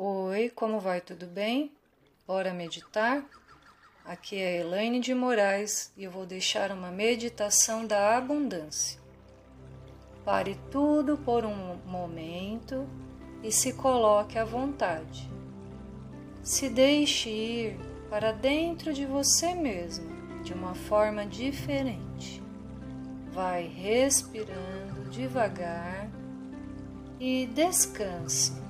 Oi, como vai? Tudo bem? Bora meditar? Aqui é Elaine de Moraes e eu vou deixar uma meditação da abundância. Pare tudo por um momento e se coloque à vontade. Se deixe ir para dentro de você mesmo de uma forma diferente. Vai respirando devagar e descanse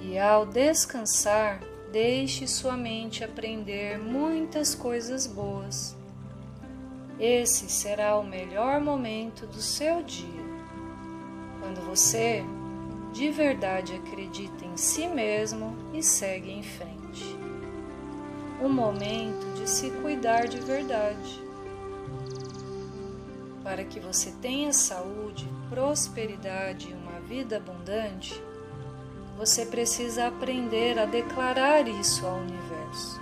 e ao descansar, deixe sua mente aprender muitas coisas boas. Esse será o melhor momento do seu dia. Quando você de verdade acredita em si mesmo e segue em frente. Um momento de se cuidar de verdade. Para que você tenha saúde, prosperidade e uma vida abundante, você precisa aprender a declarar isso ao universo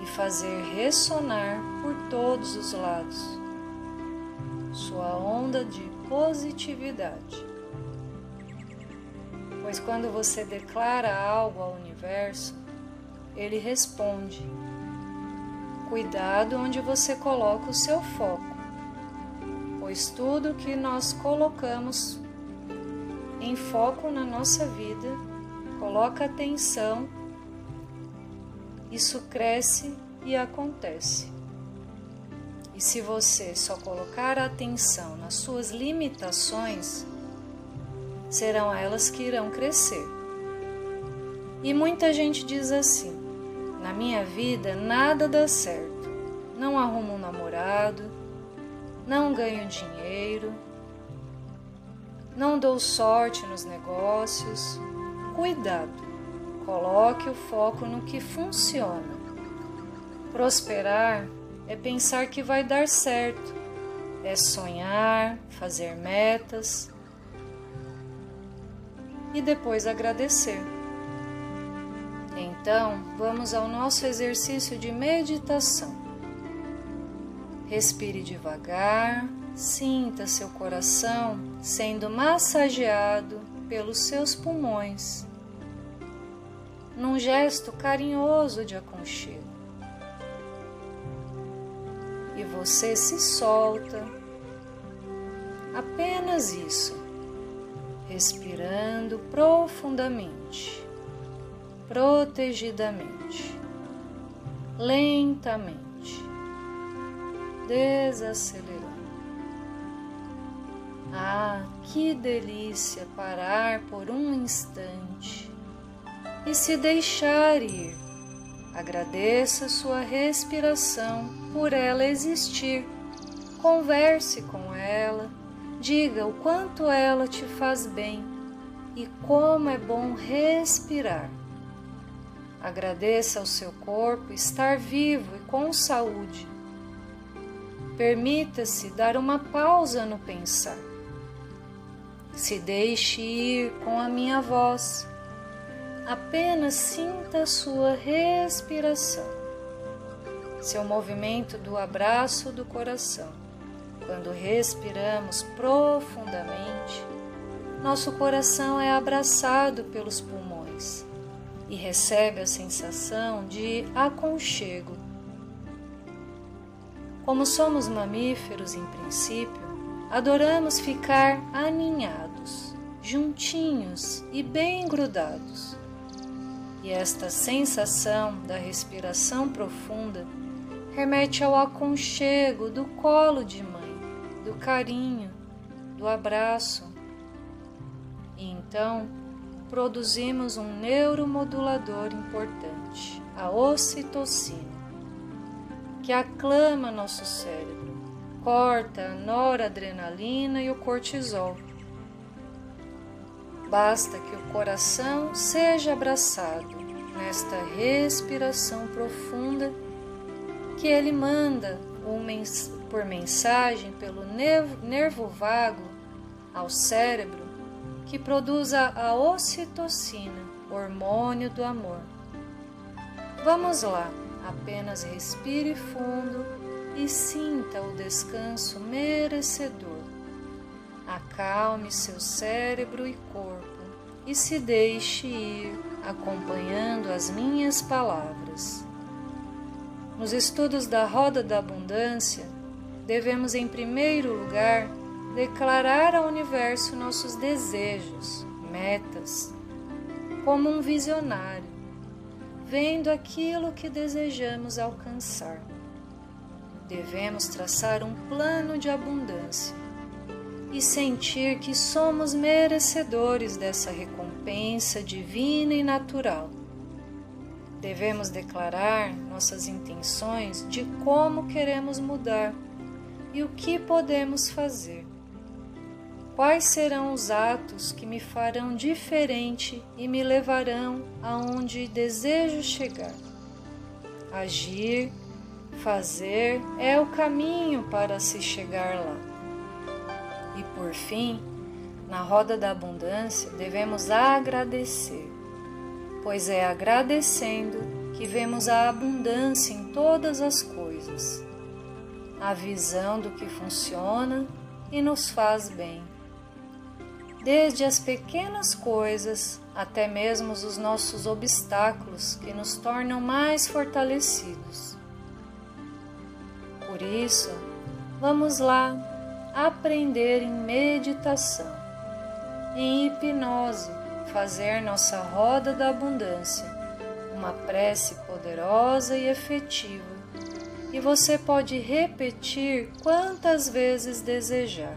e fazer ressonar por todos os lados sua onda de positividade. Pois quando você declara algo ao universo, ele responde. Cuidado onde você coloca o seu foco, pois tudo que nós colocamos em foco na nossa vida, coloca atenção, isso cresce e acontece. E se você só colocar atenção nas suas limitações, serão elas que irão crescer. E muita gente diz assim: na minha vida nada dá certo, não arrumo um namorado, não ganho dinheiro não dou sorte nos negócios. Cuidado, coloque o foco no que funciona. Prosperar é pensar que vai dar certo, é sonhar, fazer metas e depois agradecer. Então, vamos ao nosso exercício de meditação. Respire devagar Sinta seu coração sendo massageado pelos seus pulmões, num gesto carinhoso de aconchego. E você se solta, apenas isso, respirando profundamente, protegidamente, lentamente, desacelerando. Ah, que delícia parar por um instante e se deixar ir. Agradeça sua respiração por ela existir. Converse com ela, diga o quanto ela te faz bem e como é bom respirar. Agradeça ao seu corpo estar vivo e com saúde. Permita-se dar uma pausa no pensar se deixe ir com a minha voz. Apenas sinta sua respiração, seu movimento do abraço do coração. Quando respiramos profundamente, nosso coração é abraçado pelos pulmões e recebe a sensação de aconchego. Como somos mamíferos em princípio, adoramos ficar aninhados, juntinhos e bem grudados. E esta sensação da respiração profunda remete ao aconchego do colo de mãe, do carinho, do abraço. E então produzimos um neuromodulador importante, a ocitocina, que aclama nosso cérebro corta a noradrenalina e o cortisol. Basta que o coração seja abraçado nesta respiração profunda que ele manda por mensagem pelo nervo vago ao cérebro que produza a ocitocina, hormônio do amor. Vamos lá, apenas respire fundo e sinta o descanso merecedor. Acalme seu cérebro e corpo e se deixe ir acompanhando as minhas palavras. Nos estudos da roda da abundância, devemos, em primeiro lugar, declarar ao universo nossos desejos, metas, como um visionário, vendo aquilo que desejamos alcançar. Devemos traçar um plano de abundância e sentir que somos merecedores dessa recompensa divina e natural. Devemos declarar nossas intenções de como queremos mudar e o que podemos fazer. Quais serão os atos que me farão diferente e me levarão aonde desejo chegar? Agir, fazer é o caminho para se chegar lá. E por fim, na roda da abundância, devemos agradecer, pois é agradecendo que vemos a abundância em todas as coisas, a visão do que funciona e nos faz bem. Desde as pequenas coisas até mesmo os nossos obstáculos que nos tornam mais fortalecidos. Por isso, vamos lá aprender em meditação, em hipnose, fazer nossa roda da abundância, uma prece poderosa e efetiva, e você pode repetir quantas vezes desejar.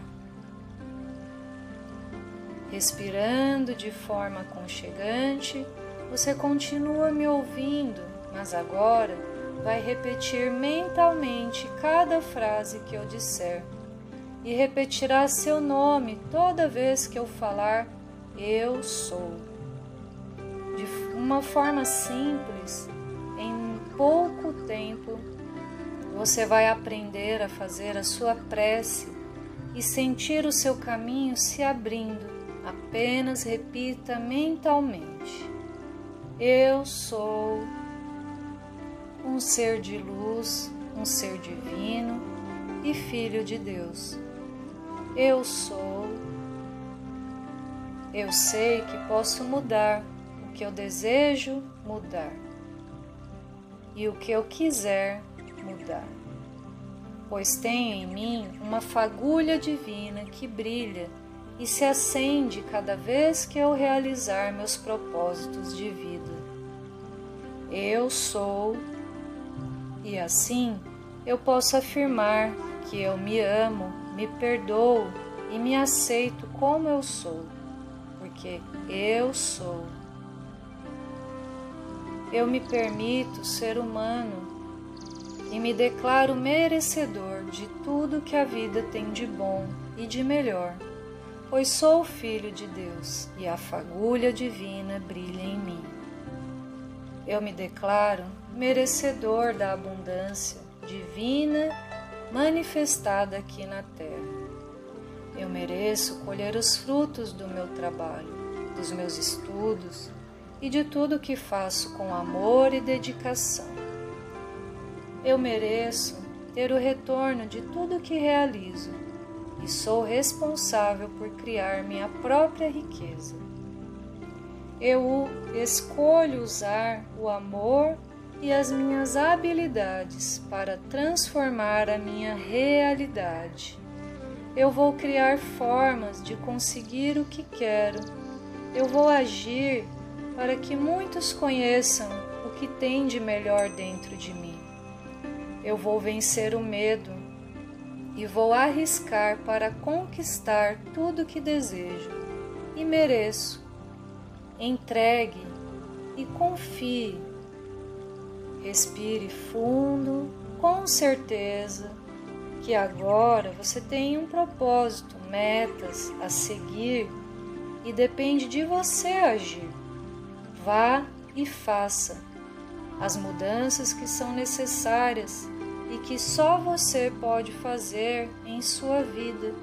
Respirando de forma aconchegante, você continua me ouvindo, mas agora vai repetir mentalmente cada frase que eu disser e repetirá seu nome toda vez que eu falar eu sou. De uma forma simples, em pouco tempo, você vai aprender a fazer a sua prece e sentir o seu caminho se abrindo. Apenas repita mentalmente: Eu sou um ser de luz, um ser divino e filho de Deus. Eu sou. Eu sei que posso mudar o que eu desejo mudar e o que eu quiser mudar, pois tenho em mim uma fagulha divina que brilha e se acende cada vez que eu realizar meus propósitos de vida. Eu sou, e assim eu posso afirmar que eu me amo me perdoo e me aceito como eu sou, porque eu sou. Eu me permito ser humano e me declaro merecedor de tudo que a vida tem de bom e de melhor, pois sou filho de Deus e a fagulha divina brilha em mim. Eu me declaro merecedor da abundância divina manifestada aqui na terra. Eu mereço colher os frutos do meu trabalho, dos meus estudos e de tudo que faço com amor e dedicação. Eu mereço ter o retorno de tudo que realizo e sou responsável por criar minha própria riqueza. Eu escolho usar o amor e as minhas habilidades para transformar a minha realidade. Eu vou criar formas de conseguir o que quero. Eu vou agir para que muitos conheçam o que tem de melhor dentro de mim. Eu vou vencer o medo e vou arriscar para conquistar tudo que desejo e mereço. Entregue e confie Respire fundo, com certeza que agora você tem um propósito, metas a seguir e depende de você agir. Vá e faça as mudanças que são necessárias e que só você pode fazer em sua vida,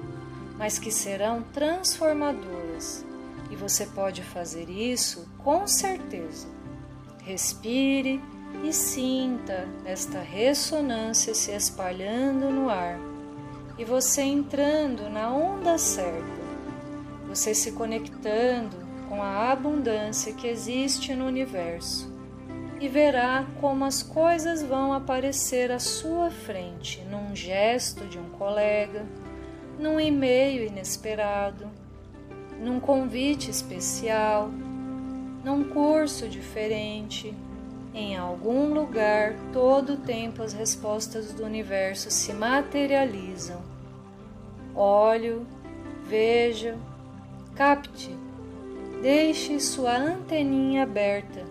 mas que serão transformadoras. E você pode fazer isso com certeza. Respire e sinta esta ressonância se espalhando no ar. E você entrando na onda certa, você se conectando com a abundância que existe no universo. E verá como as coisas vão aparecer à sua frente num gesto de um colega, num e-mail inesperado, num convite especial, num curso diferente. Em algum lugar, todo o tempo as respostas do universo se materializam. Olhe, veja, capte, deixe sua anteninha aberta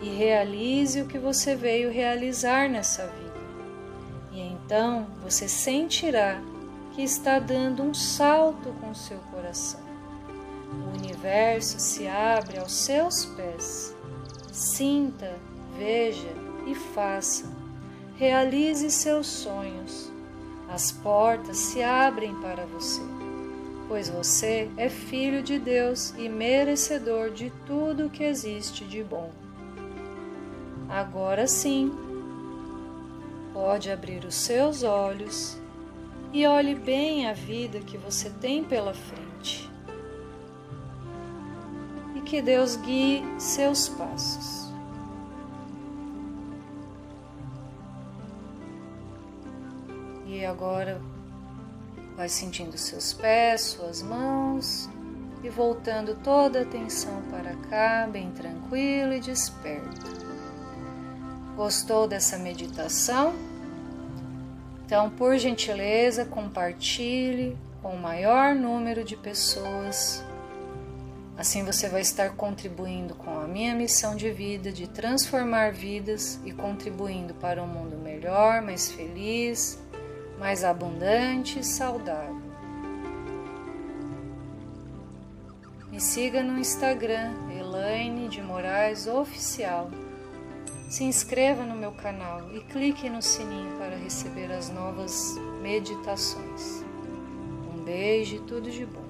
e realize o que você veio realizar nessa vida. E então você sentirá que está dando um salto com seu coração. O universo se abre aos seus pés. Sinta, veja e faça. Realize seus sonhos. As portas se abrem para você, pois você é filho de Deus e merecedor de tudo o que existe de bom. Agora sim, pode abrir os seus olhos e olhe bem a vida que você tem pela frente. Que Deus guie seus passos. E agora vai sentindo seus pés, suas mãos e voltando toda a atenção para cá, bem tranquilo e desperto. Gostou dessa meditação? Então, por gentileza, compartilhe com o maior número de pessoas. Assim você vai estar contribuindo com a minha missão de vida de transformar vidas e contribuindo para um mundo melhor, mais feliz, mais abundante e saudável. Me siga no Instagram, Elaine de Moraes Oficial se inscreva no meu canal e clique no sininho para receber as novas meditações. Um beijo e tudo de bom.